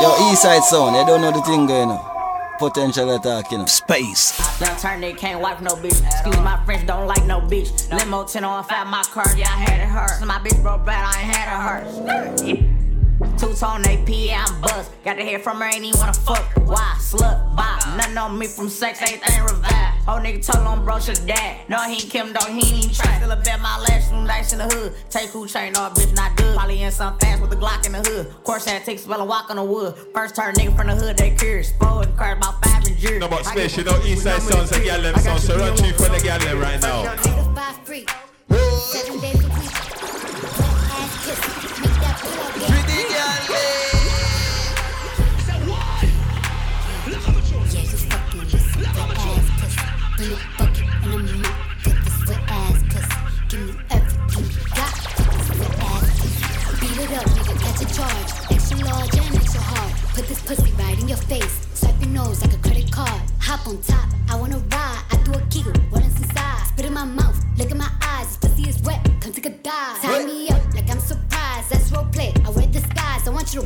Yo, Eastside Sound, you don't know the thing going on. Potential attack, you know. Space. Young turn they can't wipe no bitch. Excuse my French, don't like no bitch. Limo 10 on 5, my car, yeah, I had it hurt. So my bitch broke bad, I ain't had it hurt. Two tone AP, I'm bust. Got to hear from her, ain't even wanna fuck. Why? Slut, bop. Nothing on me from sex, ain't everything revive. Whole nigga told on bro, should dad. No, he ain't Kim, dog, he ain't even try. Still a bet my last room nice in the hood. Take who chain, no, bitch, not good. Probably in some fast with a Glock in the hood. Course, had to take spell and walk on the wood. First turn nigga from the hood, they curious. Forward, car about five and jury. No, but space, you know, Eastside sounds a gal them sound, so run two for the gal right now. Seven days a week. Ass kiss. Pretty girl, Yeah, you fucking some wet ass pussy. Bring a bucket and a mop. Get this wet ass pussy. Give me everything you got. Get this wet ass. Beat it up, nigga, catch a charge. Extra large and extra hard. Put this pussy right in your face. Swipe your nose like a credit card. Hop on top, I wanna ride. I do a giggle, what is inside? Spit in my mouth, look in my eyes. Pussy is wet, come take a dive. Tie me up I want you.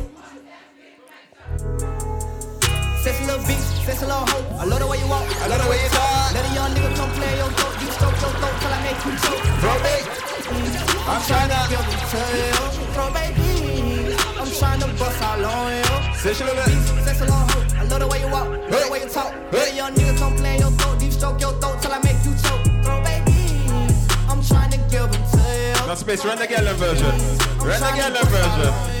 Sexy little bitch, sexy little hoe. I love the way you walk, I love the way you talk. Let a young nigga come play your throat. You stroke your throat till I make you choke. Bro, baby, I'm tryna give you. Bro, baby, I'm tryna bust all on you. Sexy little bitch, sexy little hoe. I love the way you walk, love the way you talk. Let a young nigga come play your throat. Deep stroke your throat till I make you choke. Bro, baby, I'm tryna give you. Now, space, run the gal them version. Run the gal them version.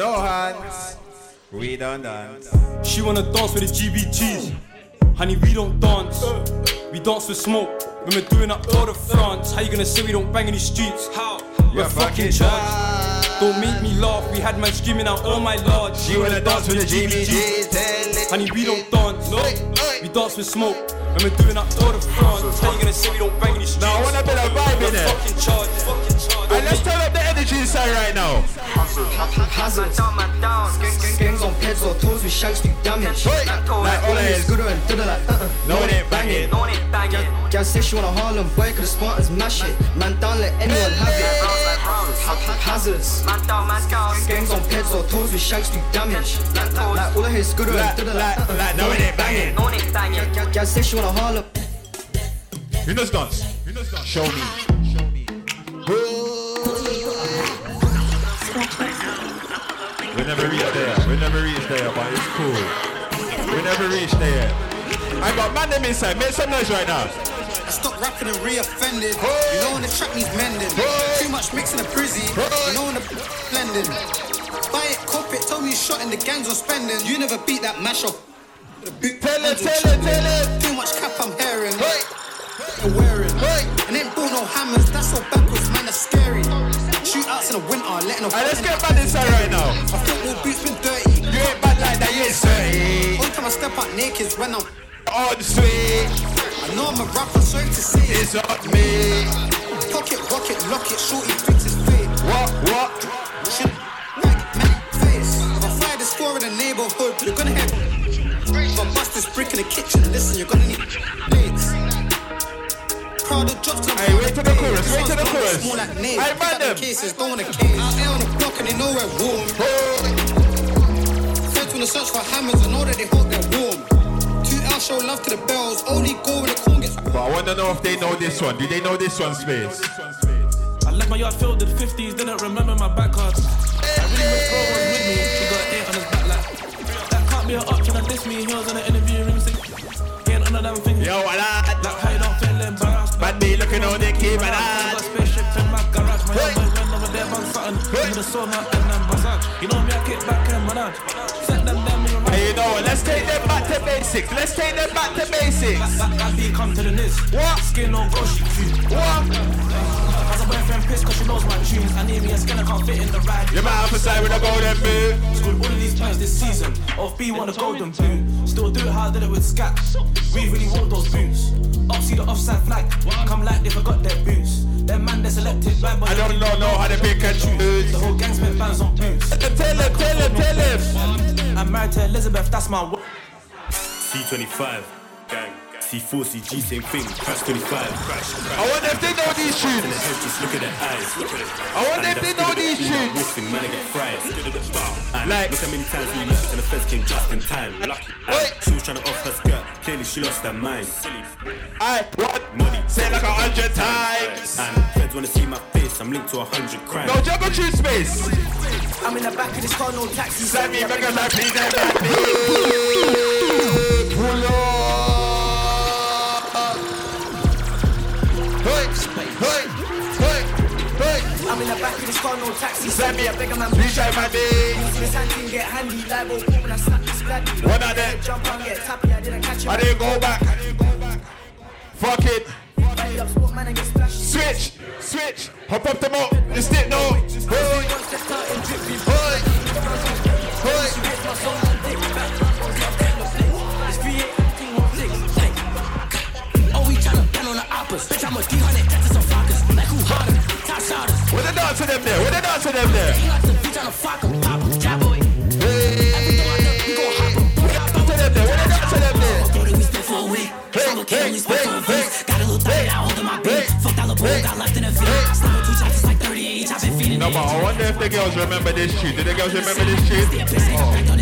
No hands. We don't dance. She wanna dance with the GBGs. Honey, we don't dance. We dance with smoke. When we're doing up all the France. How you gonna say we don't bang in the streets? How? We're You're fucking fucking judge. Don't make me laugh. We had man screaming out, oh my lord. She wanna dance with the GBGs. Honey, we don't dance. No, we dance with smoke. When we're doing up all the France. How you gonna say we don't bang in the streets? Now I want a bit of vibe in We're there. fucking charge. Fucking charge. And let's turn up energy inside right now. Hazards. Gangs on peds or toes with shanks do damage. Hey. Like Like all all it is is. good and did like uh uh. No, it ain't banging. Gal say she wanna Harlem, boy, cause the Spartans mash it. Man, don't let anyone have it. Hazards. Gangs on peds or toes with shanks do damage. Like all of good and Like, did like, like like, no, it ain't banging. Gal- Gal say she wanna Harlem. You know dance. You know dance. Show me. We never reach there. We never reach there, but it's cool. We never reach there. I got man them inside. Make some noise right now. Stop rapping and re-offended. You know when the track needs mending. Too much mixing the prizzy. You know when the blending. Buy it, cop it, tell me you shot in the gangs on spending. You never beat that mash up. The Tell it, tell it, tell it. Too much cap I'm hearing. You're wearing. And ain't bought no hammers, that's so backwards, man, that's scary. Shootouts in the winter, letting. Alright, let's get back inside right now. I think my football boots been dirty. You ain't bad like that, you ain't dirty. Only time I step out naked is when I'm. On the street. I know I'm a rapper, sorry to say it. It's up me. Pocket, rocket, lock it, shorty thinks it's fake. What, what? Should like man face. If I fire the score in the neighborhood, you're gonna hear. If I bust this brick in the kitchen, listen, you're gonna need plates. Crowd of drops to Hey, wait till the chorus, wait till the chorus. More like names. Hey, Pick man the them. cases, don't wanna case. Out there on the block and they know we're warm. Feds wanna search for hammers and know that they hope they're warm. Two L show love to the bells, only go when the corn gets. But I want to know if they know this one. Do they know this one, Space? I left my yard filled in 50s, didn't remember my back cards. I really wish bro was with me. He got an eight on his back like. That can't be an option, and this me. He was in an interview room sing. He ain't on a damn thing. Yo, what up? Like looking on the key, man. I got a spaceship in my garage. My young boy went over there, man, something. With the sauna and then massage. You know me, I kick back and manage. Set them in the Hey, you know what? basics. Let's take them back to basics. Back, back, back, come to the. What? Skin on go shoot you. What? As a boyfriend pissed cause she knows my tunes. I need me a skin I can't fit in the ride. You might have to side with a golden boot. Scored all of these points this season. Off B won a golden boot. Still do it how I did it with Scat. We really want those boots. Up see the offside flag. Come like they forgot their boots. Them man they selected bad boy. I don't know, know how to pick and choose. The whole gang spent bands on boots. Tell him, tell him, tell him. I'm married to Elizabeth, that's my wo- C25, gang. C4, CG, same thing. Crash 25, crash, crash. I wonder if they know these In the head, just look at their eyes. I wonder if they know these tunes. Wolfing, man, I get fried. Like- look how many times we left and the feds came just in time. Lucky. Wait. She was trying to off her skirt. Clearly, she lost her mind. I what? Money. Say like a hundred times. And feds wanna see my face. I'm linked to a hundred crimes. No juggle tune space. I'm in the back of this car, no taxi. Send me back as I please and back me. Pull up. I'm in the back of this car, no taxi. Send me a bigger man. Please try my day. See this hand thing get handy. Live or cool when I snap this gladly. One of them. Jump on, get tappy. I didn't catch it. I didn't go back. Fuck it. Money up, sport man, and. Switch, switch. Hop up them up. The stick no. Hey, One step out and drip, drip. hey, hey. Hit my song on It's V8, thing on six. Oh, we tryna pen on the oppas. Bitch, I'm a D100, them there? Where the dance to them there? He like the bitch on the fuck em. Pop em, trap boy. Everything I do, we gon' hop em. To them there. Where the dance to them there? Thirty we spent for a week. Summer king, we spent for a week. Got a little thirty, I hold in my beat. Fuck that little boy, got left in the feet. Slammer two shots, it's like 30 each. I've been feeding No, it. but I wonder if the girls remember this tune. Did the girls remember this tune? on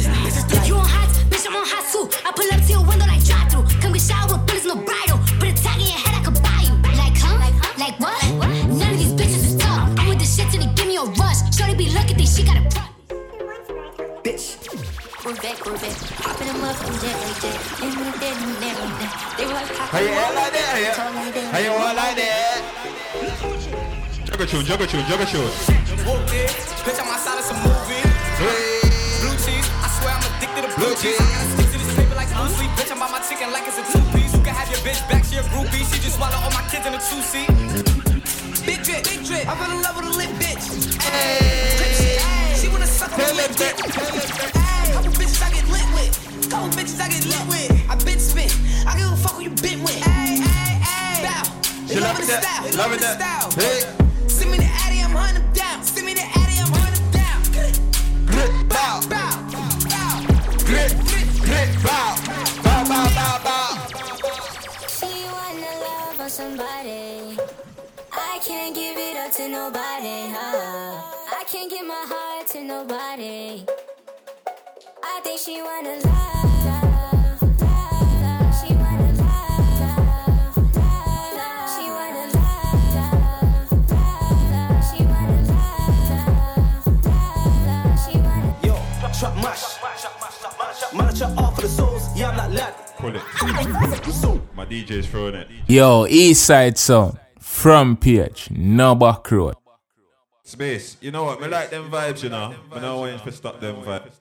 Corvette, Corvette. Popping them up from jet like that. And we did them there like that. They was How you all like that? How you, all like that? Juggle tune, juggle tune, juggle tune. Bitch, I'm outside of some movie. Hey, Blue cheese, I swear I'm addicted to blue cheese. I gotta stick to this paper like blue sleep. Bitch, I'm on my chicken like it's a two piece. You can have your bitch back, she a groupie. She just swallow all my kids in a two seat. Big drip, big drip. I fell in love with a lit bitch. Hey, she wanna suck on them lit dick. Bitches I get lit with. I bitch spit. I give a fuck who you been with. Hey, hey, hey. Bow. They She loving loving the that. style. They Loving loving the that. style. Hey. Send me the Addy, I'm hunting them down. Send me the Addy, I'm hunting them down. Grit, bow, Bow, bow. grit, grit, bow. Bow, bow, bow, bow. She wanna love on somebody. I can't give it up to nobody. Huh? I can't give my heart to nobody. I think she wanna love. love, Man, I trap off for the souls. Yeah, I'm that lad. Pull it. My DJ's throwing it. Yo, East Side Sound from PH, no back road. Space. You know what? Me like them vibes, you know. Me not want to stop them vibes.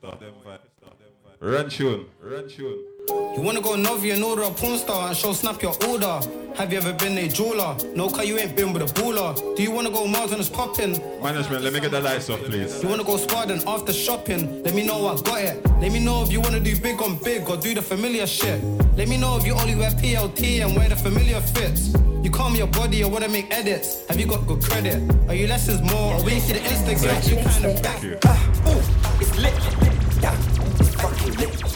Run tune. Run tune. You wanna go Novi and order a porn star and show snap your order? Have you ever been a jeweler? No, cause you ain't been with a baller. Do you wanna go when it's popping? Management, let me get the lights off, please. You wanna go squad and after shopping? Let me know I got it. Let me know if you wanna do big on big or do the familiar shit. Let me know if you only wear PLT and wear the familiar fits. You call me your body or wanna make edits. Have you got good credit? Are you less is more? Or when you see the Instagram, you kinda back. Ah, ooh, it's lit. Yeah, it's fucking lit.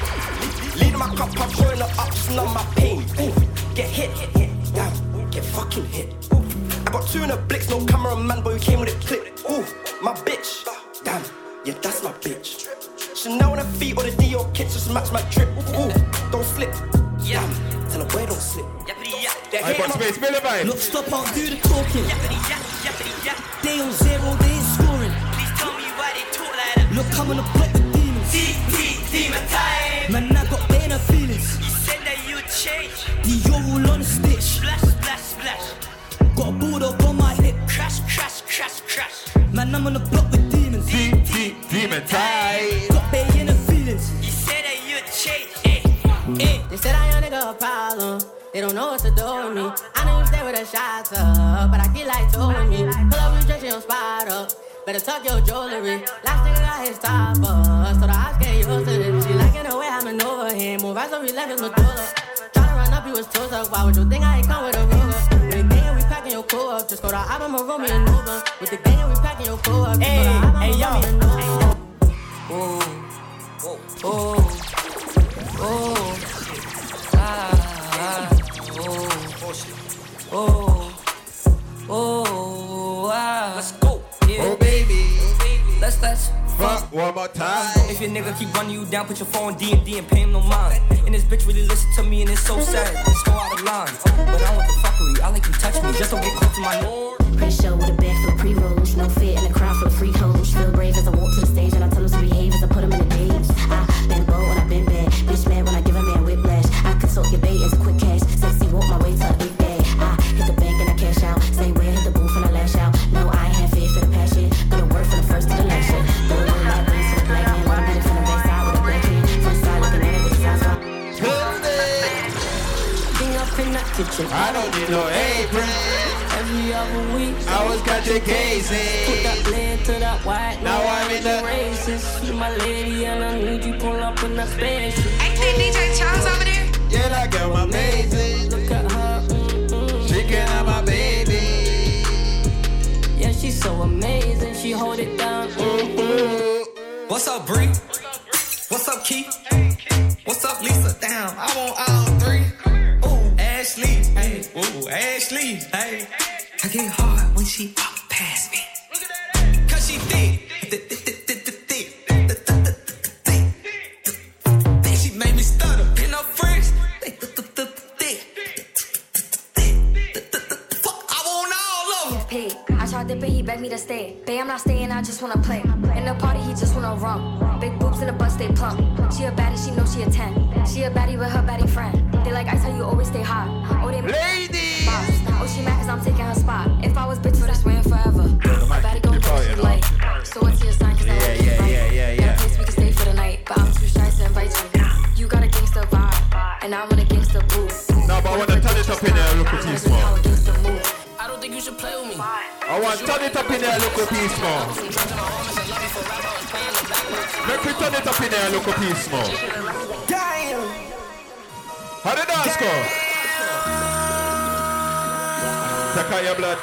Leading my cup, I'm showing the ups and on my pain. Ooh, get hit, hit, hit. Yeah, get fucking hit. Ooh, I got two in a blitz, no cameraman, but we came with a clip. Ooh, my bitch. Damn, yeah, that's my bitch. Chanel on her feet or the Dior kits just match my drip. Ooh, don't slip. Yeah, tell her boy don't slip. They're I hating got my- space. Build a vibe. Look, stop, I'll do the talking. They on zero, they ain't scoring. Please tell me why they talk like that. Look, I'm on the block with demons. D, D, demon time. Man, change. The euro on a stitch. Splash, splash, splash. Got a bulldog on my hip. Crash, crash, crash, crash. Man, I'm on the block with demons. Deep, deep, demon tight. Got bay in the feelings. You said that you'd change. Eh. They said I ain't nigga a problem. They don't know what to do with me. I know you stay with a shot up, but I get like two with me. Pull up and dress your spot up. Better tuck your jewelry. Last nigga got his top up, so the eyes get used to this. She liking the way I maneuver him. Move right so relax my medulla toes up. Why would you think I ain't come with a rover? With the gang, we packing your cool up. Just go to Abba, Marumi, and Uber. With the gang, we packing your cool up. Hey, hey, yo. Ooh, ooh, ooh, ah, ah, ooh, ooh, ooh, ah. Let's go let's fuck one more time. If your nigga keep running you down, put your phone D and D and pay him no mind. And this bitch really listen to me and it's so sad. Let's go out of line. Oh, but I want the fuckery. I like you touch me, just don't get close to my nose. Pretty sure with a bag full pre rolls, no fear. I don't need no apron. Every other week, I was got your gazing. Put that lead to that white. Now I'm in the races. You my lady, and I need you pull up in the spaceship. Ain't that DJ Charles over there? Yeah, that girl amazing. Look at her, mm-mm. she can have my baby. Yeah, she's so amazing. She hold it down. Mm-mm. What's up, Bree? What's up, Keith?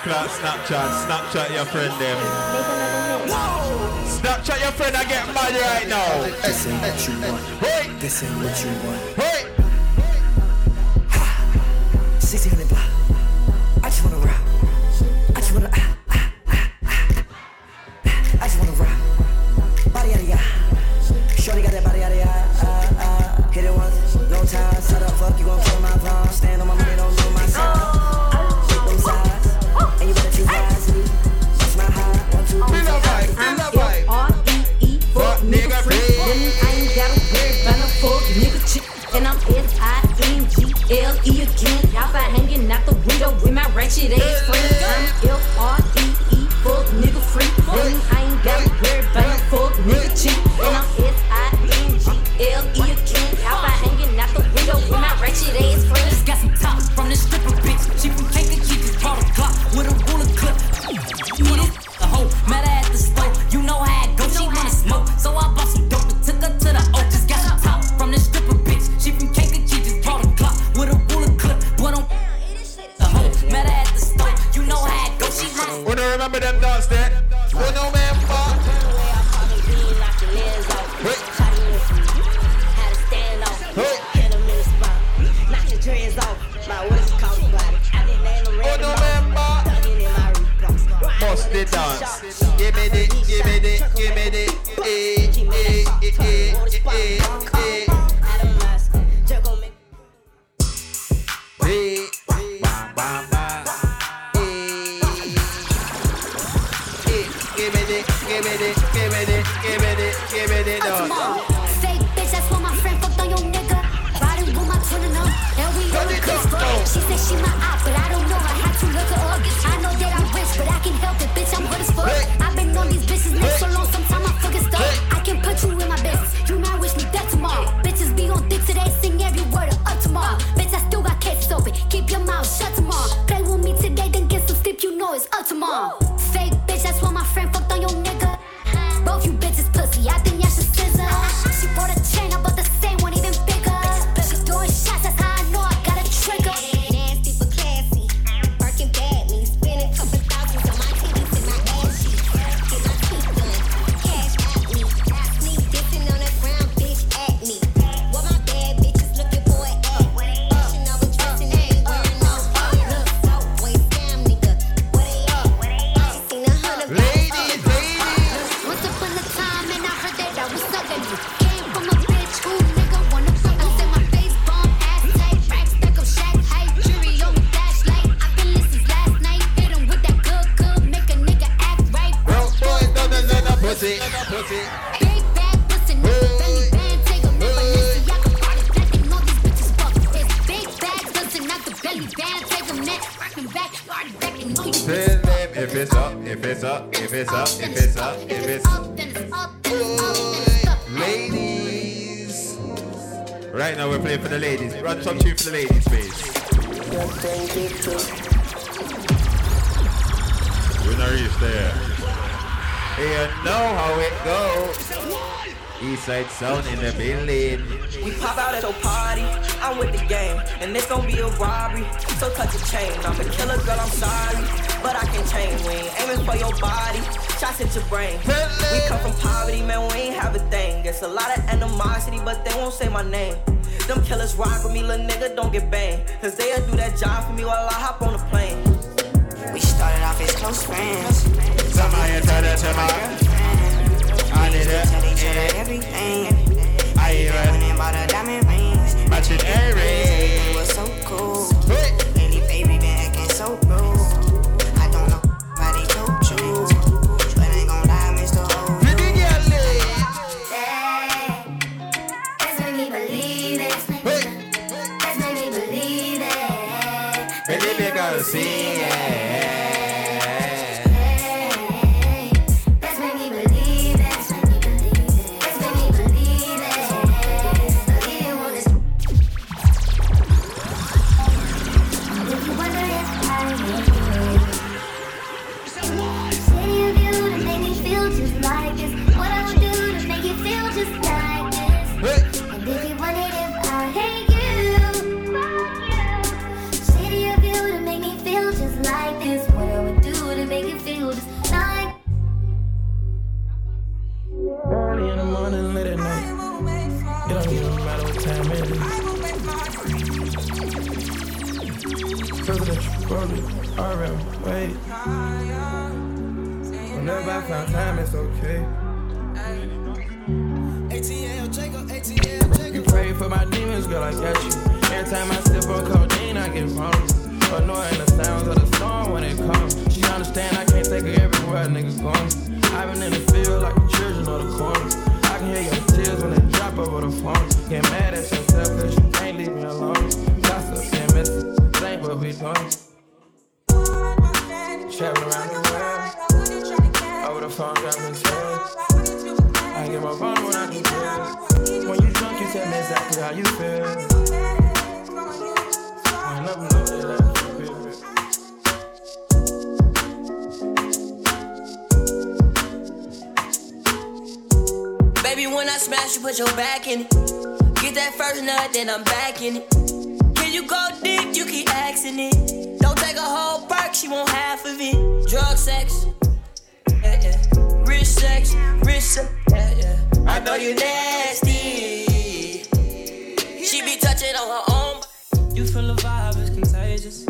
Club Snapchat. Snapchat your friend them. Snapchat your friend I get mad right now. This ain't what you want. This ain't what you want. She said she my eye, but I don't know her how to look her up. I know that I'm rich, but I can help it, bitch. I'm good as fuck. I've been on these bitches' necks so long, sometimes I fucking stuck. I can put you in my business. You might wish me death tomorrow. Bitches be on dick today, sing every word of up tomorrow. Bitch, I still got cases open. Keep your mouth shut tomorrow. Play with me today, then get some sleep. You know it's up tomorrow. Eastside sound in the building. We pop out at your party, I'm with the gang, and this gon' be a robbery. So touch a chain, I'm a killer girl, I'm sorry, but I can change. We ain't aiming for your body, shots at your brain. We come from poverty, man, we ain't have a thing. It's a lot of animosity, but they won't say my name. Them killers rock with me, little nigga, don't get banged. Cause they'll do that job for me while I hop on the plane. We started off as close friends. Somebody tell that to my I need it. Tell each other everything. I even went and bought a diamond rings. Matching earrings. It was so cool. Lately, baby, been acting so rude. Republic, RM, wait. Whenever I find time, it's okay. ATL Jacob, ATL Jacob. You pray for my demons, girl, I got you. Every time I step on codeine, I get vulnerable. Annoying the sounds of the storm when it comes. She understand I can't take her everywhere a nigga going. I've been in the field like the children of the corner. I can hear your tears when they drop over the phone. Get mad at yourself cause you can't leave me alone. Gossip and messages, ain't what we doing. Around the world. Over the phone, tears. I get my phone when I this. When you drunk, you tell me exactly how you feel. Baby, when I smash, you put your back in it. Get that first nut, then I'm back in it. Can you go deep? You keep asking it. Don't take a whole she want half of it. Drug sex, yeah, yeah. Rich sex, rich sex, yeah, yeah. I know you nasty. She be touching on her own. You feel the vibe is contagious.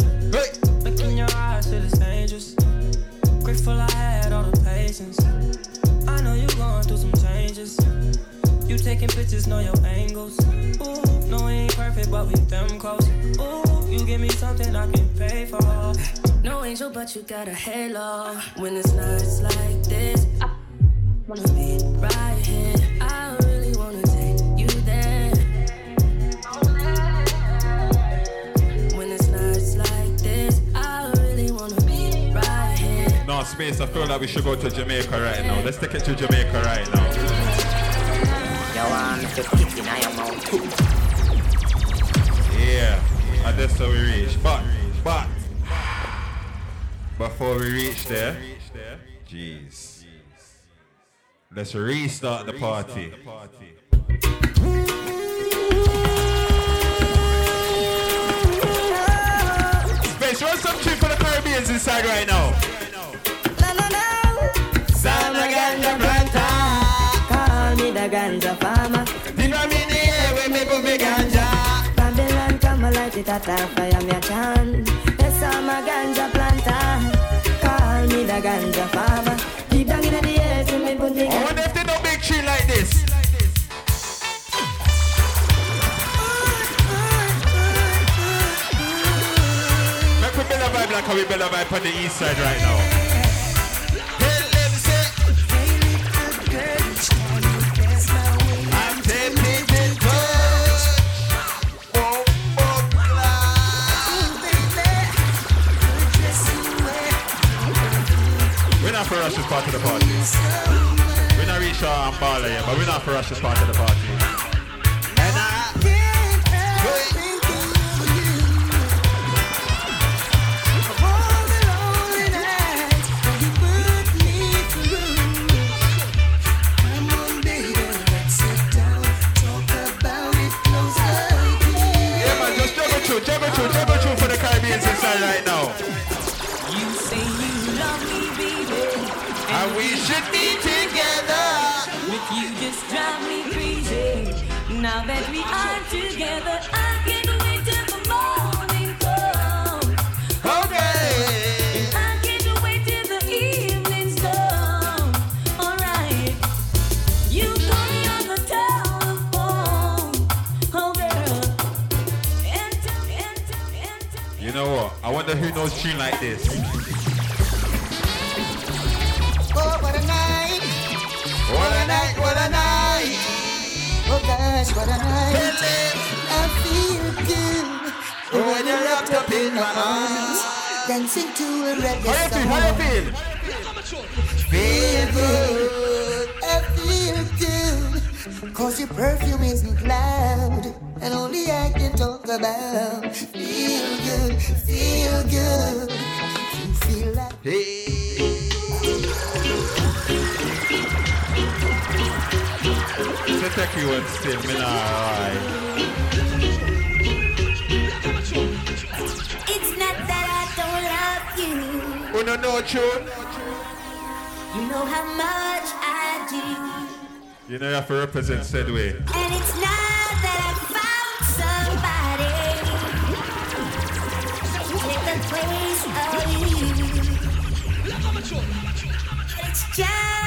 Look in your eyes, feel it's dangerous. Grateful I had all the patience. I know you going through some changes. You taking pictures, know your angles. Ooh, no, we ain't perfect, but we them close. Ooh, give me something I can pay for. No angel, but you got a halo. When it's nights like this, I wanna be right here. I really wanna take you there. When it's nights like this, I really wanna be right here. No space. I feel like we should go to Jamaica right now. Let's take it to Jamaica right now. Yo, I'm Mr. Kitchen, I am on. Yeah, and that's how we reach. But, but, before we reach there, jeez, let's restart the party. Space, run some tune for the Caribbeans inside right now. A fire, me a. Yes, I'm a ganja planter. Call me the ganja farmer. Keep down in the air till me put I wonder if they know big tree like this. Make we a vibe like how we a vibe on the east side right now. We're not for us to part of the party. We not yet, but we not for rush this part of the party. That we are together, I can't wait till the morning comes. Okay. I can't wait till the evening's come. Alright. You call me on the telephone. Oh, girl. Enter, enter, enter. You know what? I wonder who knows tune like this. Oh gosh, what a night. I feel good when you're wrapped up in my arms. Dancing to a reggae How you feel? song. How you feel? Feel good, I feel good. Cause your perfume isn't loud. And only I can talk about. Feel good, feel good. You feel like. It's a techie one me lie. It's not that I don't love you. Who no know tune? You know how much I do. You know you have to represent said way. And it's not that I found somebody take the place of you. It's just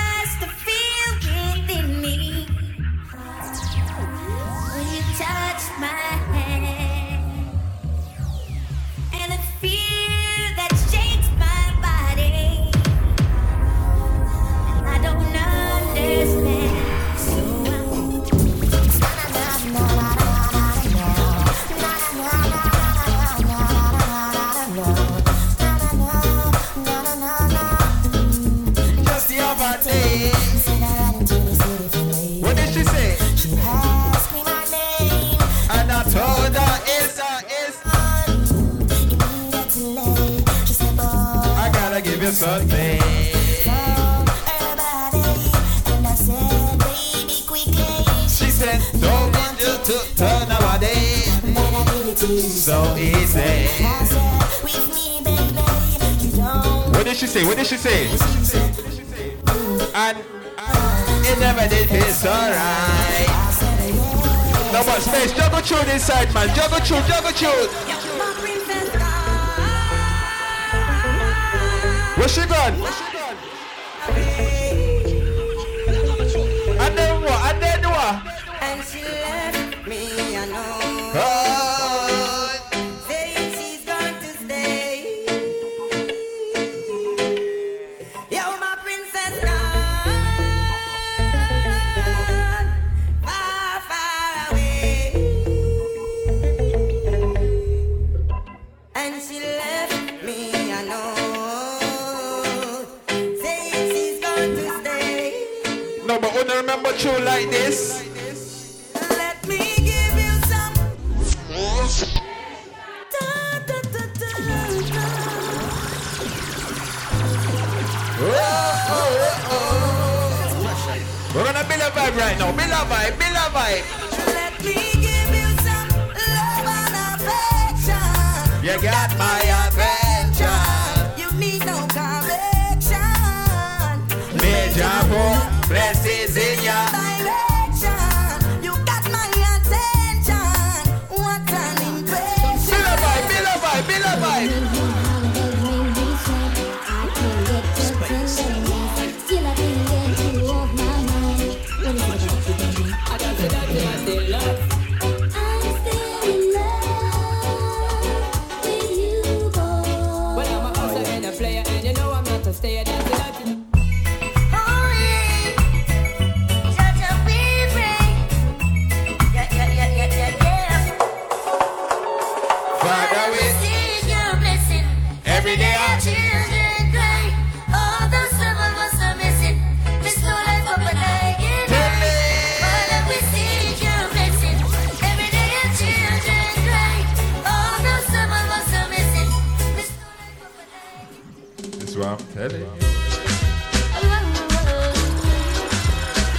I'm telling you.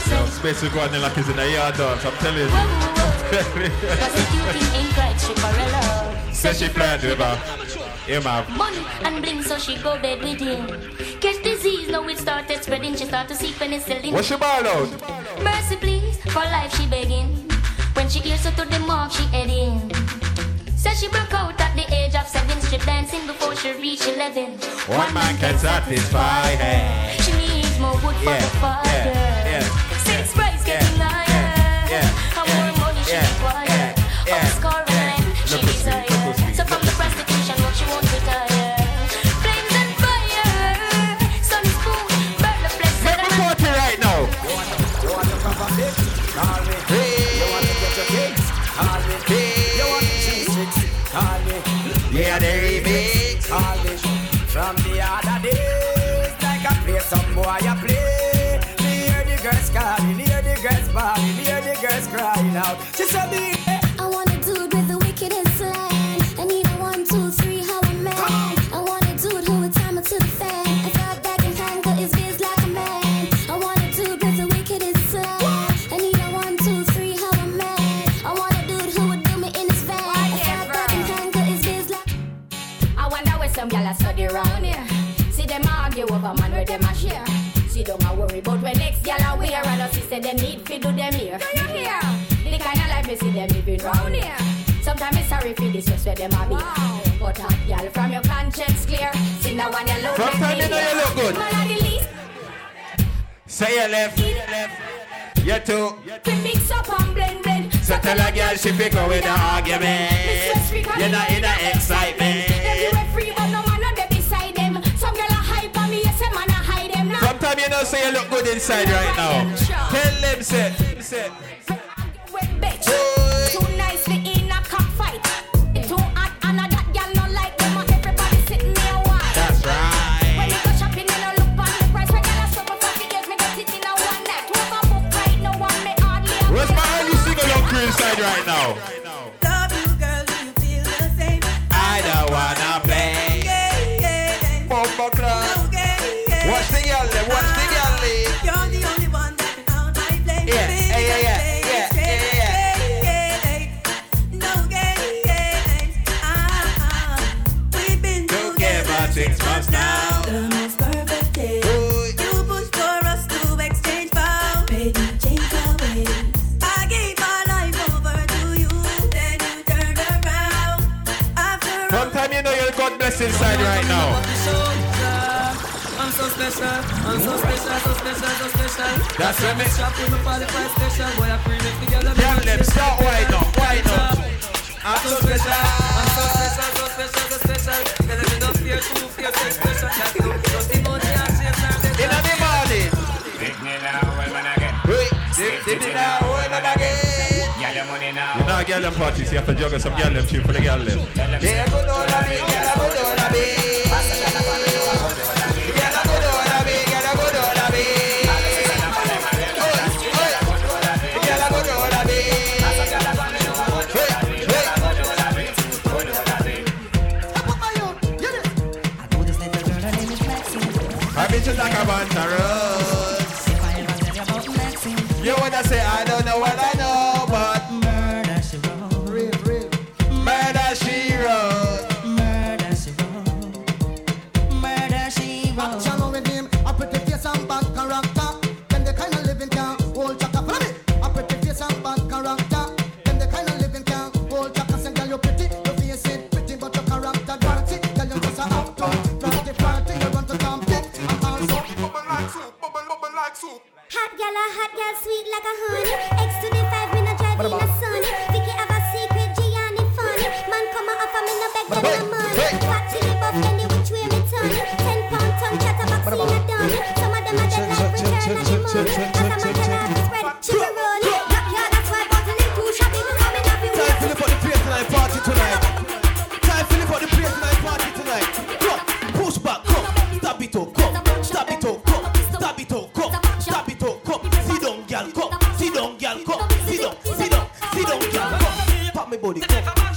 Yo, space will go on like it's in a yard dance. I'm telling you. I'm telling ain't quite Chiparella. you. Say she playing with her. Yeah, man. Money and bling, so she go bed with him. Catch disease, now it started spreading. She start to seek penicillin. What's your ball out? Mercy, please, for life she begging. When she hears her to the mark, she heading. She broke out at the age of seven, strip dancing before she reach eleven. One man can satisfy her. She needs more wood for Yeah, the fire. yeah, yeah, Six price getting higher. yeah, And more money she yeah, boy, I play. Me hear the girls calling, hear the girls bawling, hear the girls crying out. She said me see them living round here. Sometimes it's sorry for this just where them a be. But uh, hot gyal from your conscience clear. See now when you look From time you know you look good. Man a the least. Say your left. You two. We mix up and blend blend. So tell a girl she pick up with the argument. You're not in the excitement. Everywhere free but no man not there beside them. Some gyal a hype on me, yes, a man a hide them now. Sometimes you know say you look good inside right now. Tell them say. say. Bitch. Too nice for in a cockfight. Right now. I'm so special, I'm so special, so special, so special. That's when me- Shop with my qualified special, boy, I pre make the girl a Tell start why not, why not? I'm so special, I'm so special, so special, so special. Let me not fear, too fear, so special. Can't do just the money chase her, them In the morning. Take me now, when I get. Wait, dip it now, when I get. Now. You know, girl them parties, you have to juggle some girl them tune for the girl them. Yeah, good a me, girl, a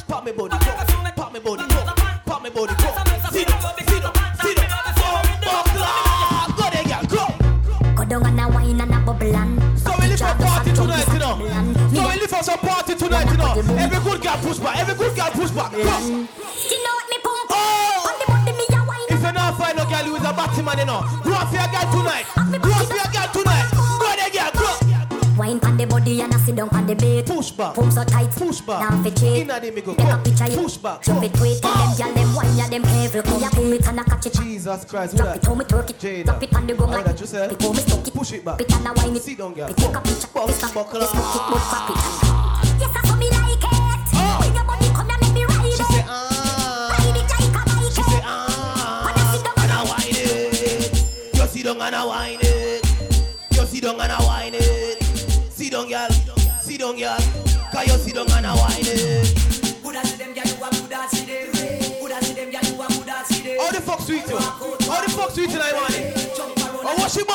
Pop me body, go. Pop me body, go. Pop me body, go. Sit up, sit up, sit up. Oh, go there, girl, go. Go down and a wine and a bubble and. So we live for party tonight, you know. So we live for some party tonight, you know. Every good girl push back, every good girl push back. Come. You know what me pump? Oh. If you're not find a girl, you is a batman, you know. Go and for a girl tonight. Go and body and I sit down on the bed. Push back. Pump so tight. Push back. Now fit cheap. Inna the me go. Take a picture. Push back. Drop it. Tell them gyal them wine ya them careful. Me a pull it and I catch it. Jesus Christ. Drop it how me twerk it. Jada. Drop it on the How like that you say? Before me stuck it. Push it back. It and I wine it. Sit down. Me take a picture. This back. buckle up. back it. But pop it. Yes, I saw me like it. Bring your body come and make me ride it. She say, ah. Ride it, Jaika, like She it. say, ah. And I whine it. You sit down and I whine it. Down, girl. Cause you sit down and I whine it. Coulda see them, gyal, you a coulda see them. Coulda see them, gyal, you a coulda see them. How the fuck sweet you? How the fuck sweet tonight morning? Oh, what's she boy?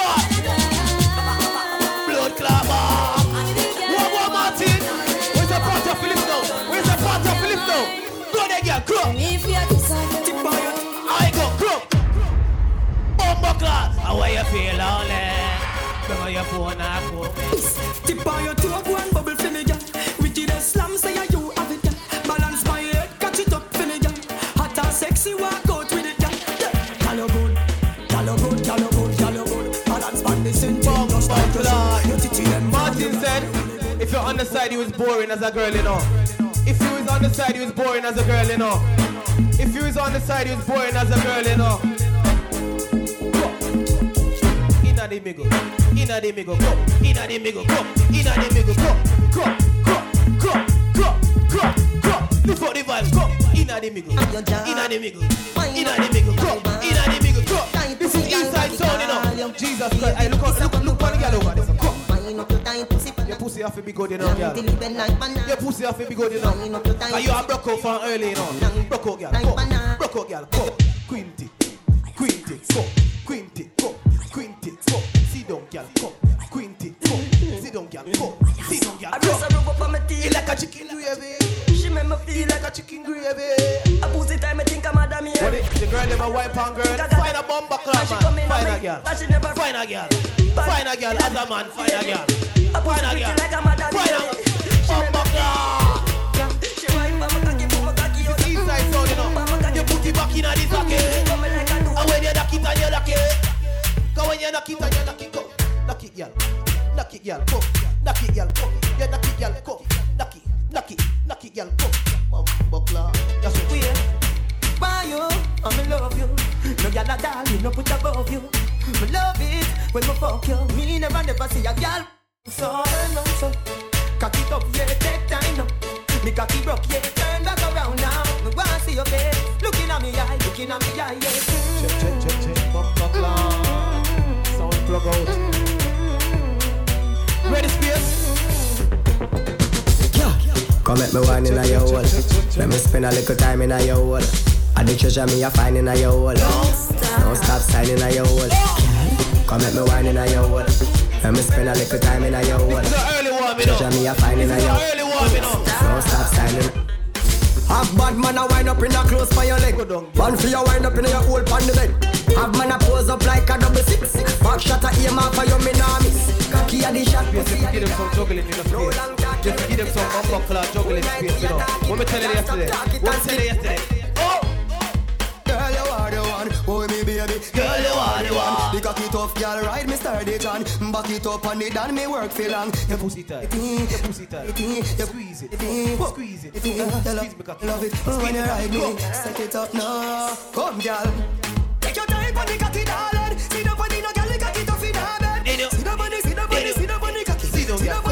Blood clot bar. What, what, Martin? Where's the part of Philip now? Where's the part of Philip now? Go there, girl. Crop. I go, crop. Bumbo clot. How are you feel, lonely? Come on, your phone, I go. Tip on your toe, go and bubble if you're on the side, he was boring as a girl, you know. If you was on the side, he was boring as a girl, you know. If you was on the side, he was boring as a girl, you know. Inna the middle, inna the middle, go. Inna the middle, go. Inna the middle, go. Go, go, go, go, go, go. Lift up the vibes, go. Inna the middle, inna the middle, inna the middle, go. Inna the middle, go. This is inside sound, you know. Jesus Christ, hey, look, look, look, on the girl over there. Come. Your pussy have to be good, know, girl. Your pussy have to be good, you know. You are broke out from early, you know. Broke out, girl. Broke out, girl. Come. Quinty. Quinty. Come. Quinty. Come. Quinty. Sit down, girl. Come. Quinty. Sit down, girl. Sit down, girl. I just a rub up on my teeth. You like a chicken feel like a chicken gravy. A pussy time, I think I'm. What it? The girl a wipe on girl. Find a bumper club, man. Find a girl. Find a girl. Find a girl. As a man, find a girl. Find a girl. Find a bumper club. Inside sound, you know. You put it back in a this socket. And when you knock it and you lock it. Cause when you knock it and you lock it, go. Knock it, girl. Knock it, girl. Go. Knock it, girl. Go. You knock it, girl. Go. Knock it. Knock it. Knock it, girl. Go. That's what we Why you? I'm in love you. No girl a doll, me no put above you. Me love it when me fuck you. Me never never see a girl so turn so. Cock it up, yeah, take time now. Me cocky broke, yeah, turn back around now. Me wanna see your face, looking at me eye, looking at me eye, yeah. Check, check, check, check. Bumper club. Mm-hmm. Sound plug out. Come make me wine in a your hole. Let me spend a little time in a your hole. I the treasure me a find in a your hole. Don't stop signing a your hole. Come make me wine in a your hole. Let me spend a little time in a your hole. It's an early one, me know. Treasure me a find in a your one, me. Don't stop signing. Have bad man a wind up in a close by your leg. Man for your wind up in your hole on the bed. Have man a pose up like a double six. Back shot a aim off for your miss. Cocky a the shot. Yes, if you give them some juggling in the space. Just give them some bumper club juggling space, you know. What me tell you yesterday? What me tell you yesterday? Oh! Girl, you are the one, oh me baby. Girl, you are the one. The cocky tough girl, ride me sturdy John. Back it up on it and me work for long. Your pussy tight. Your pussy tight. Squeeze it. Squeeze it. Squeeze me cocky. Love it when you ride me. Set it up now, come girl. Take your time on the cocky, darling. See the body, no girl, the cocky tough in her bed. See the body, see the body, see the body cocky. See the body,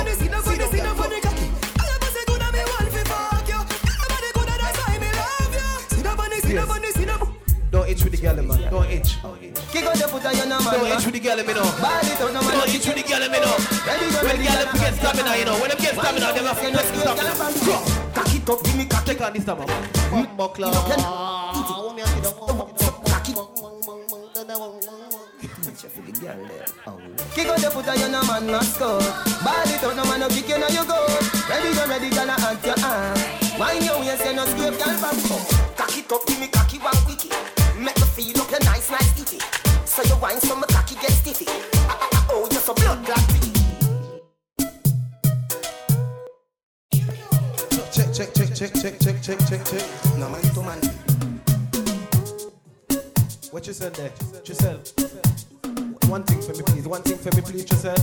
body. Don't itch with the girl, man. Don't itch. Oh, kick out the foot on your number. Don't itch with the girl, me know. Don't itch with the girl, me know. When the girl get stamina, you know. When them get stamina, them have to get stamina. Go. Cock it up, give me cock Take on this time, man. Bumper club. Kick out the foot on your man no score. Ball it out, no man no kick you no you go. Ready go ready, gonna act your arm. Wine your waist, you no scrape, girl from come. It up, give me cocky one quickie. Make me feel up your nice, nice itty. So you wine, so my cocky get stiffy. Ah, ah, ah, oh, you're so blood clot pretty. check, check, check, check, check, check, check, check. No man to man. What you said there? Giselle. One thing for me, please. One thing for me, please, Giselle.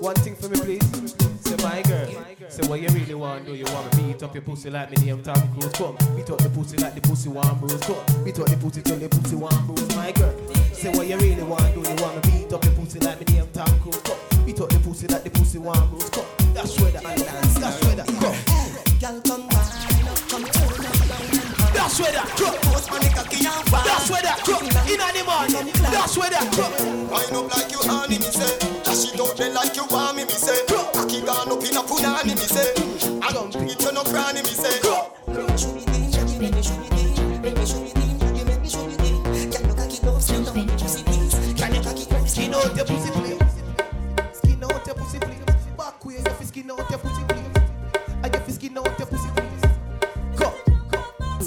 One thing for me, please. Say, my girl. Say, what you really want do? You want to beat up your pussy like me name Tom Cruise? Come, beat up the pussy like the pussy one bruise. Come, beat up the pussy till the pussy one bruise. My girl. Say, what you really want do? You want to beat up your pussy like me name Tom Cruise? Come, beat up the pussy like the pussy one bruise. Come, that's where that dance. That's where that. Come. Girl, come That's where that. Come. Post money cocky and wine. That's where that. Come. In the morning. That's where that. Come. Wind up like you honey, me say. Dash it out there like you want me, me say. Cocky gone up in a punani, me say. I don't it to no cranny, me say. Show me thing, show me thing, show me thing, make me show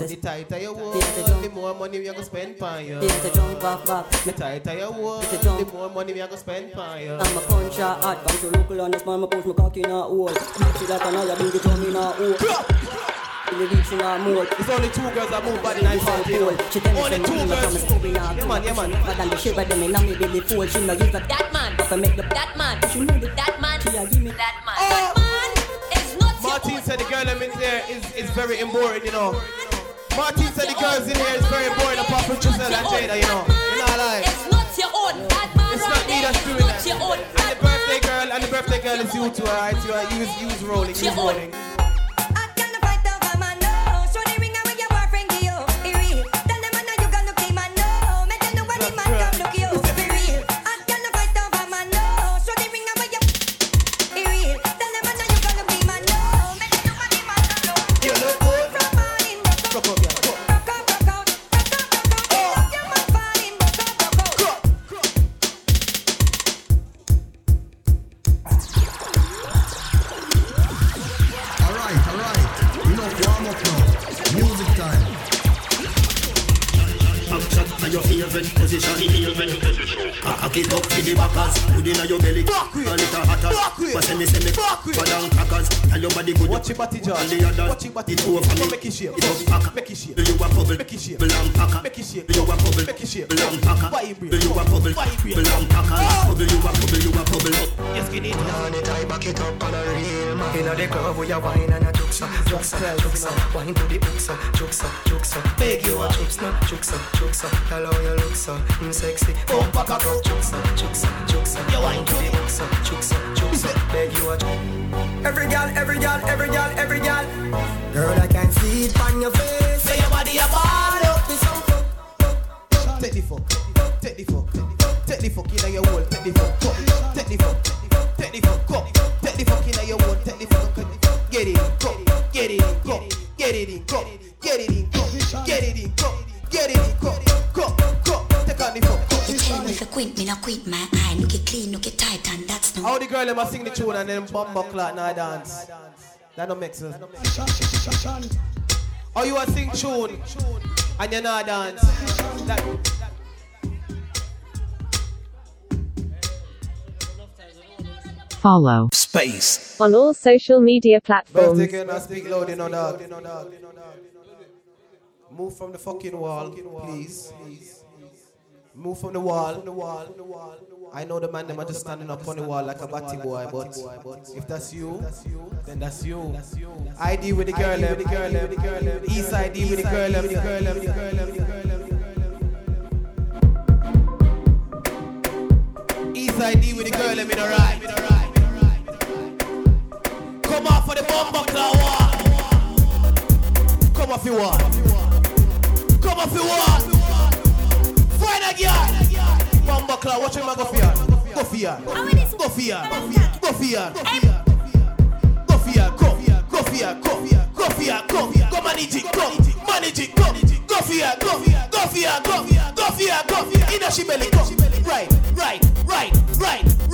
The tighter you walk, the more money we are gonna spend on you. The jump back back. The tighter you walk, It's a jump. the more money we are gonna spend on you. I'm a punch a hot, come to local this man, my post my cock in a hole. See that another bring it on in a hole. The reach in a mold. It's only two girls that move body like that. you know. She tell me Only two me from a girls. Yeah man, yeah man. But then the shit by them in a me belly full. She no give up that man, but I make the that man. She know the that man. She a give me that man. Oh. That man is not Martin said the girl I'm in there is, is very important, you know. Martin said the girls in here is very important apart from Giselle and Jada, you know. You know lie. It's not your own. That man It's not me that's doing that. And the birthday girl, and the birthday girl is you too, alright? You are, you you rolling, you rolling. Fuck, Take the fuck. Take the fuck. Take in your hole. Take the fuck. Take the fuck. Take the fuck. Take the fuck in your hole. Take the fuck. Get it in. Go. Get it in. Go. Get it in. Go. Get it in. Go. Get it in. Go. Get it in. Go. Go. Go. Take on the fuck. Go. You tell me if you quit, me not quit my eye. Look it clean, look it tight, and that's no. How the girl them sing the tune and then bum buckle and I dance. That don't make sense. How you a sing tune and you not dance? That, Follow Space on all social media platforms. Birthday girl, not speak loud, you know, dog. Move from the fucking wall, please. Move from the wall. I know the man them are just standing up on the wall like a batty boy, but if that's you, then that's you. ID with the girl, them, the girl, them, the girl. East ID with the girl, them, the girl, them, the girl, them, the girl. East ID with the girl, them in the right. Come off for the bomber claw. Come off your wall. Come off your wall. Find a girl. Bomber claw, watch him a go ya. Go ya. Go ya. Go ya. Go ya. Go. Go for ya. Go. Go for ya. Go. Go manage it. Go. Manage it. Go. Go ya. Go. Go for ya. Go. Go for ya. Go. Inna she belly. Go. Right. Right. Right. Right. Right. Right.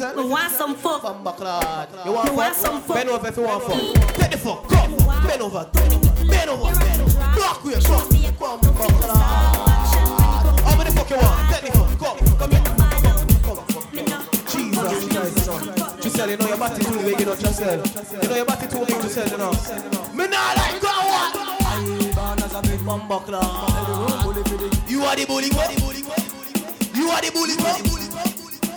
Fuck you say, she said? Me want some fuck. Bumbuckler. You want fuck? want some fuck. Bend over if you want fuck. Take the fuck. Come. Bend over. Bend over. Block with you. Come. Bumbuckler. How many fuck you want? Take the fuck. Come. Come here. Jesus Christ. Giselle, you know your body too big, you know, Giselle. You know your body too big, Giselle, you know. Me nah like go what? I born as a big bumbuckler. You are the bully, you are the bully, you are the bully,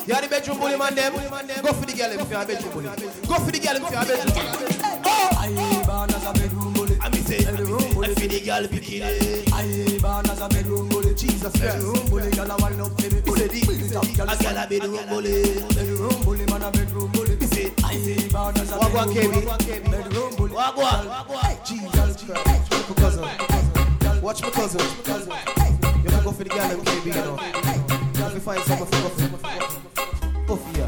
you are the bedroom bully man them. Go for the girl if you are bedroom bully. Go for the girl if you are bedroom bully. Oh! I born as a bedroom bully. I me say, bedroom bully. I feel the girl bikini. I born as a bedroom bully. Jesus Christ. Bedroom bully, girl a wind up to me. Pull it deep, a girl a bedroom bully. Bedroom bully, man a bedroom bully. Me say, I born as a bedroom bully. Bedroom bully. Wagwan. Jesus Christ. Watch my cousin. Watch my cousin. You can go for the girl and KB, you know. You find someone for Go for ya.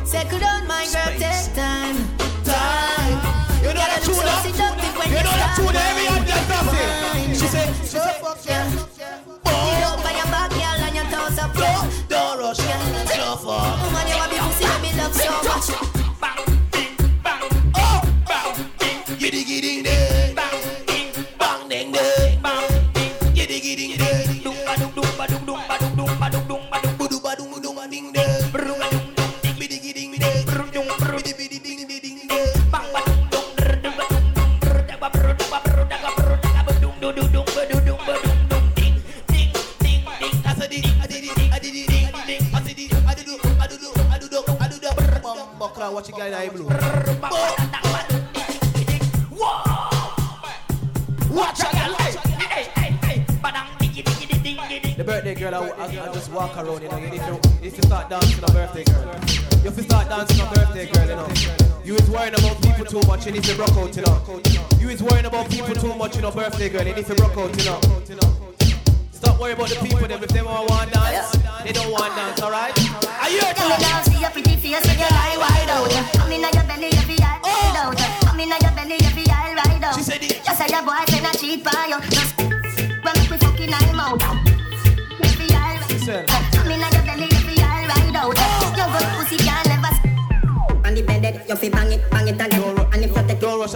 My girl, take time. Time. You know that tune up? You know that tune every hand does it. She said, she said, fuck yeah. You don't buy your back, girl, and your toes up. Don't, don't rush. Don't fuck. Woman, you want me pussy, let me love so much. You need to rock out, you know. You is worrying about people too much, you know, birthday girl, you need to rock out, you know. Stop worrying about the people, them.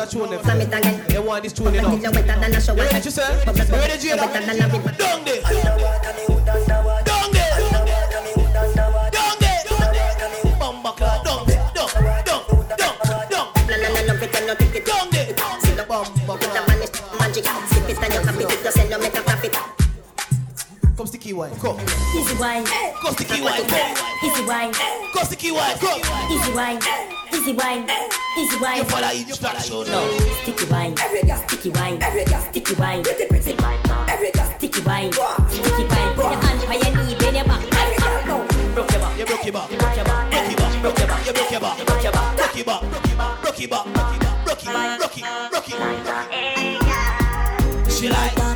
Tune, them. slam it again. They want this tune, you know. Until you wetter than a shower. You ready, you say? You ready, Jada? Wetter than a river. Down there. Down there. Down there. Bumbuckler. Down there. Down, down, down, down. La la la love it and you take it. Down there. See the Put the vanish magic. Sip it and you happy. If you sell, you make a profit. Come sticky wine. Come. Easy wine. Go sticky wine. Come. Easy wine. Go sticky wine. Come. Easy wine. Easy wine. Easy wine. You follow instruction. No. Sticky wine. every girl. Sticky wine. every girl. Sticky wine. pretty pretty. Every girl. Sticky wine. Sticky wine. Put your hand by your knee, bend your back. Every girl, no. Broke your back. You broke your back. Broke your back. Broke your back. You broke your back. Broke your back. Broke your back. Broke your back. Broke your back. Broke it. Broke it. Broke it. She like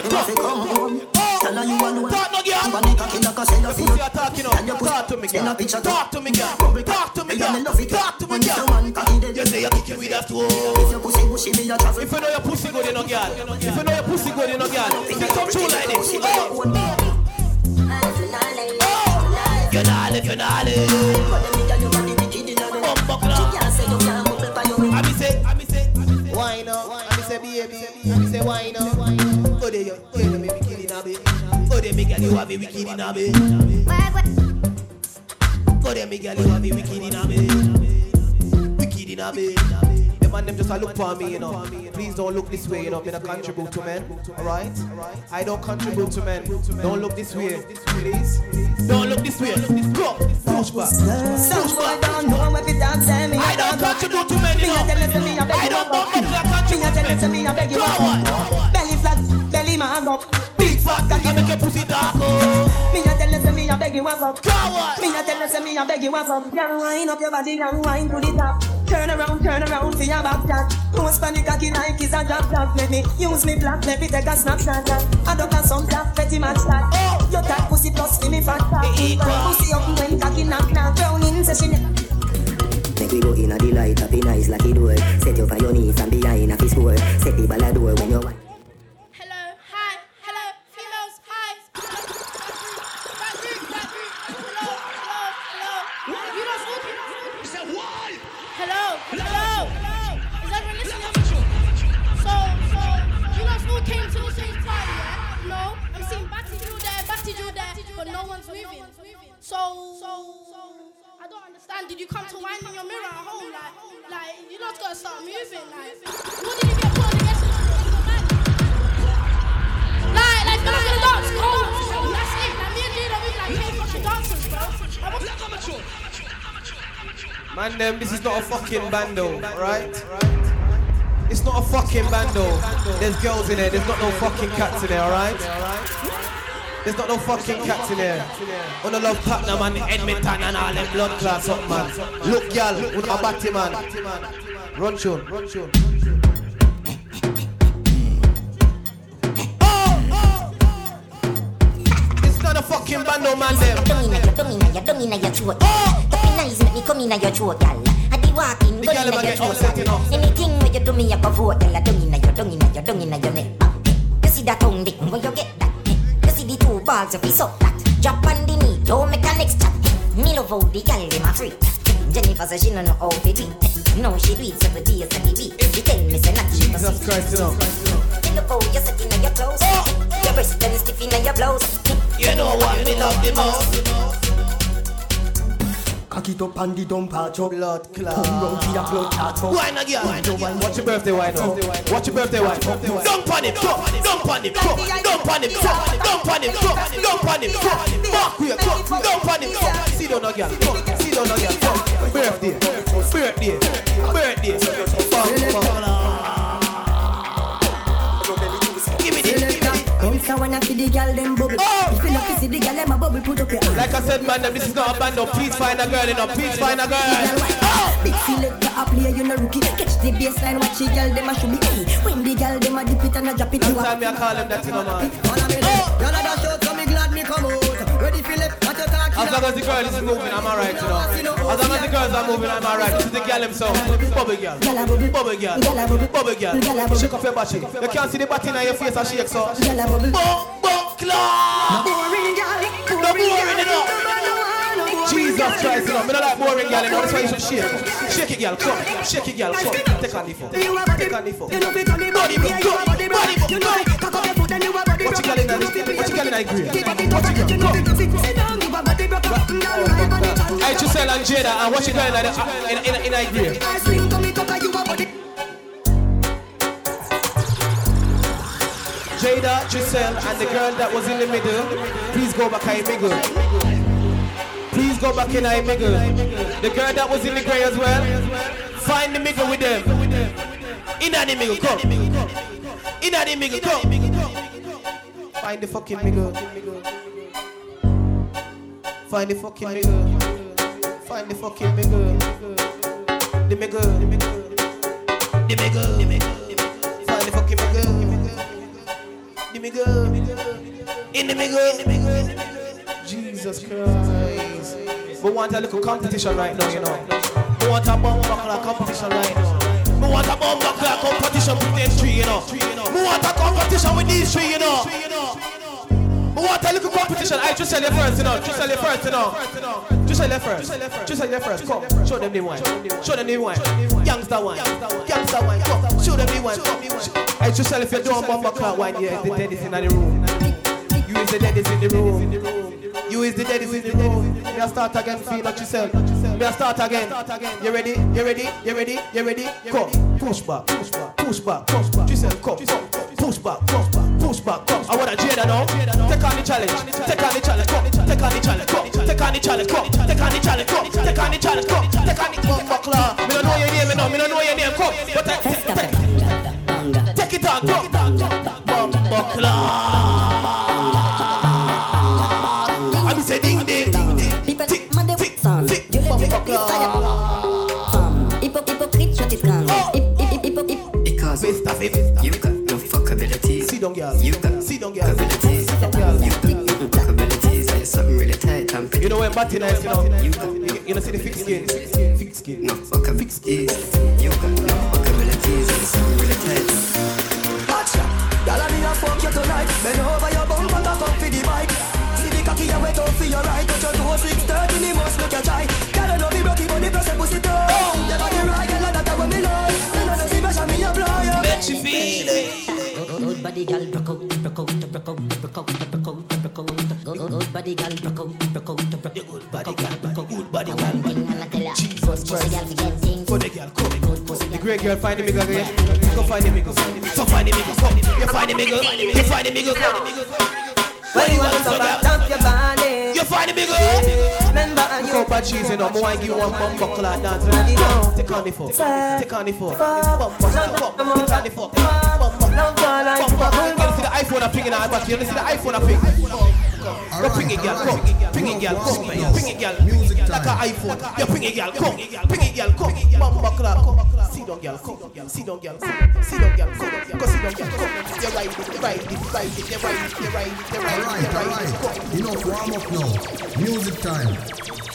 Back here. Come. Tell her you alone. Talk no girl. Panic cocky like a cellar The pussy you. are talking up. Talk to me, Send a girl. picture Talk to me, girl. Talk to me, Yeah, girl. Talk to me, girl. someone cocky dead. You say you kick it with a toe. If your pussy bushy, me a. If you know your pussy good, you know, girl. If you know your pussy good, you know, girl. If you come through like this. You're not live, you're not live. I be say, I be say, wine up. I be say, baby. I be say, wine up. Oh, there, me you have wicked me girl, you have a wicked. Wicked. The man just a look for me, you know. Please don't look this way, you know. Me not contribute to men, alright? I don't contribute to men. Don't look this way, please. Don't look this way. Go, push back. Push back. me. I don't contribute to men, you know. I don't contribute to men. Go on. Belly man up. Big fat cocky make your pussy dark. oh. Me a tell you say me a beg you up. Go. Me a tell you say me a beg you up. Girl, wind up your body, girl, wind to the top. Turn around, turn around for your back shot. Post on the cocky like it's a drop drop. Let me use me black, let me take a snapshot. I don't have some black, petty match that. Oh, your tight pussy plus for me fat fat. Pussy up when cocky knock knock. Brown in session. Make we go in a delight, up in eyes like it door. Set you for your knees and behind a fist score. Set the ball a door when you want. Fucking bando, right? It's not a fucking bando. There's girls in there. There's not no fucking cats in there, alright? There's not no fucking cats in there. On the love partner, man, Edmonton and all them blood class up, man. Look, y'all, with a batty, man. Run tune, run not a fucking bando, man, them. Inna your, dung inna your, dung inna your throat. Up in eyes, let me come inna your throat, gal. I be walking, The gun gal inna ever your get all throat. set, you know. Anything where you do me, I go vote, gal. I dung inna your, dung inna your, dung inna your neck. You see that tongue dick, where you get that? You see the two balls, if you suck that. Drop on the knee, don't make a next chat. Me love how the gal dem a freak. Jennifer says she no know how to do it. No, she do it seven days and the week. She tell me say not even Jesus Christ, you know. You look how you set inna your clothes. Your breast them stiff inna your blouse. You know what me love the most. Cock it up and the dump patch up. Blood clot. Come round to your blood clot up. Wine again. What's your birthday wine up? What's your birthday wine up? Dump on him, dump, dump on him, dump, dump on him, dump, on him, dump, dump on him, dump. Mark we dump, on him, dump. Sit down again, dump, sit down again, dump. Birthday, birthday, birthday. Give me. Come so wanna see the gal them bubble. Oh! If you not see the gal them a bubble, put up your hand. Like I said, man, this is not a band. No, please find a girl, you know. Please find a girl. Oh! Big selector a player, you no rookie. Catch the baseline, watch the gal them a be. Hey, when the gal them a dip it and a drop it, you a. time me I call him that, you know, man. Y'all are dash so me glad me come out. As long as the girl is moving, I'm alright, you know. As long as the girls are moving, I'm alright. This is the girl himself. Bubble girl. Bubble girl. Bubble girl. Shake off your body. You can't see the body in your face and shake so. Bum, bum, clap. Boring gal, No boring, you know. Jesus Christ, you know. Me not like boring girl, you know. That's why you should shake. Shake it, girl. Come. Shake it, girl. Come. Take oh. oh. on the phone. Take on the phone. Body. Come. Body boom. Come. Watch your girl in the Watch your girl in the green. Watch your girl. Come. Hey, Giselle and Jada, and watch your girl in the in in in the green. Jada, Giselle, and the girl that was in the middle, please go back and mingle. Go back in and mingle. The girl that was in the grey as well, find the mingle with them. In the mingle, come. In the mingle, come. Find the fucking mingle. Find the fucking mingle. Find the fucking mingle. The mingle. The mingle. Find the fucking mingle. The mingle. In the mingle. Jesus Christ. We want a little competition right now, you know. We want a bomb buckler competition right now. We want a bomb buckler competition with these three, you know. We want a competition with these three, you know. We want a little competition. I just tell you first, you know. Just tell you first, you know. Just tell you first. Just tell you first. Come, show them the wine. Show them the wine. Youngster wine. Youngster wine. Come, show them the. Come. I just tell if you're doing bomb buckler wine, yeah, the deadest in the room. You is the deadest in the room. You is the deadest in the room. Me a start again, feel not yourself. Me a start again. You ready? You ready? You ready? You ready? Come, push back, push back, push back, push back. Come, push back, push back, push back, come. I want a Jada now. Take on the challenge. Take on the challenge. Come, take on the challenge. Come, take on the challenge. Come, take on the challenge. Come, take on the challenge. Come, take on the come, buckler. Me don't know your name, me. Me don't know your name. Come, but take, take, take, it on. Come, bum and pretty. You know when batty nice, you know. You, you know see the thick skin. Thick skin. No fuckabilities. You got no fuckabilities. And you're something really tight. Gotcha. Girl, I need a fuck you tonight. Bend over your bum and back up for the bike. See the cocky you wet up for your right. Touch your toe six thirty, me must look your try. Girl, I know me broke but the plus a pussy too. Your body right, girl, and that's what me like. And I know see pressure me apply. Bet you feel it. Good body gal, broke out, broke out, broke out, broke out, broke out, broke out. Good, good body gal, broke out, thing I tell ya, good pussy gal forget things. For the girl, come. Good The great girl, find the bigger girl. Go find the bigger. So find the bigger. Come. You find the bigger. You find the bigger. When you want to back up your body. You find the bigger. Remember and you. Cup of cheese, you know. More I give you one bum buckle and dance. Ready now. Take on the fuck. Take on the fuck. Bum buckle. Bum. Take on the fuck. Bum buckle. Don't fall like Bum buckle. You see the iPhone I'm pinging out back. You see the iPhone I'm pinging. Go ping it, girl. Come. Ping it, girl. Come. Ping it, girl. Like an iPhone. You ping it, girl. Come. Ping it, girl. Come. Bum buckle. Come. Sit down, girl. Come. Sit down, girl. Sit down, girl. Come. Go sit down, girl. Come. You ride it. You ride it. You ride it. You ride it. You ride it. You ride it. Alright, You ride it. Enough warm up now. Music time.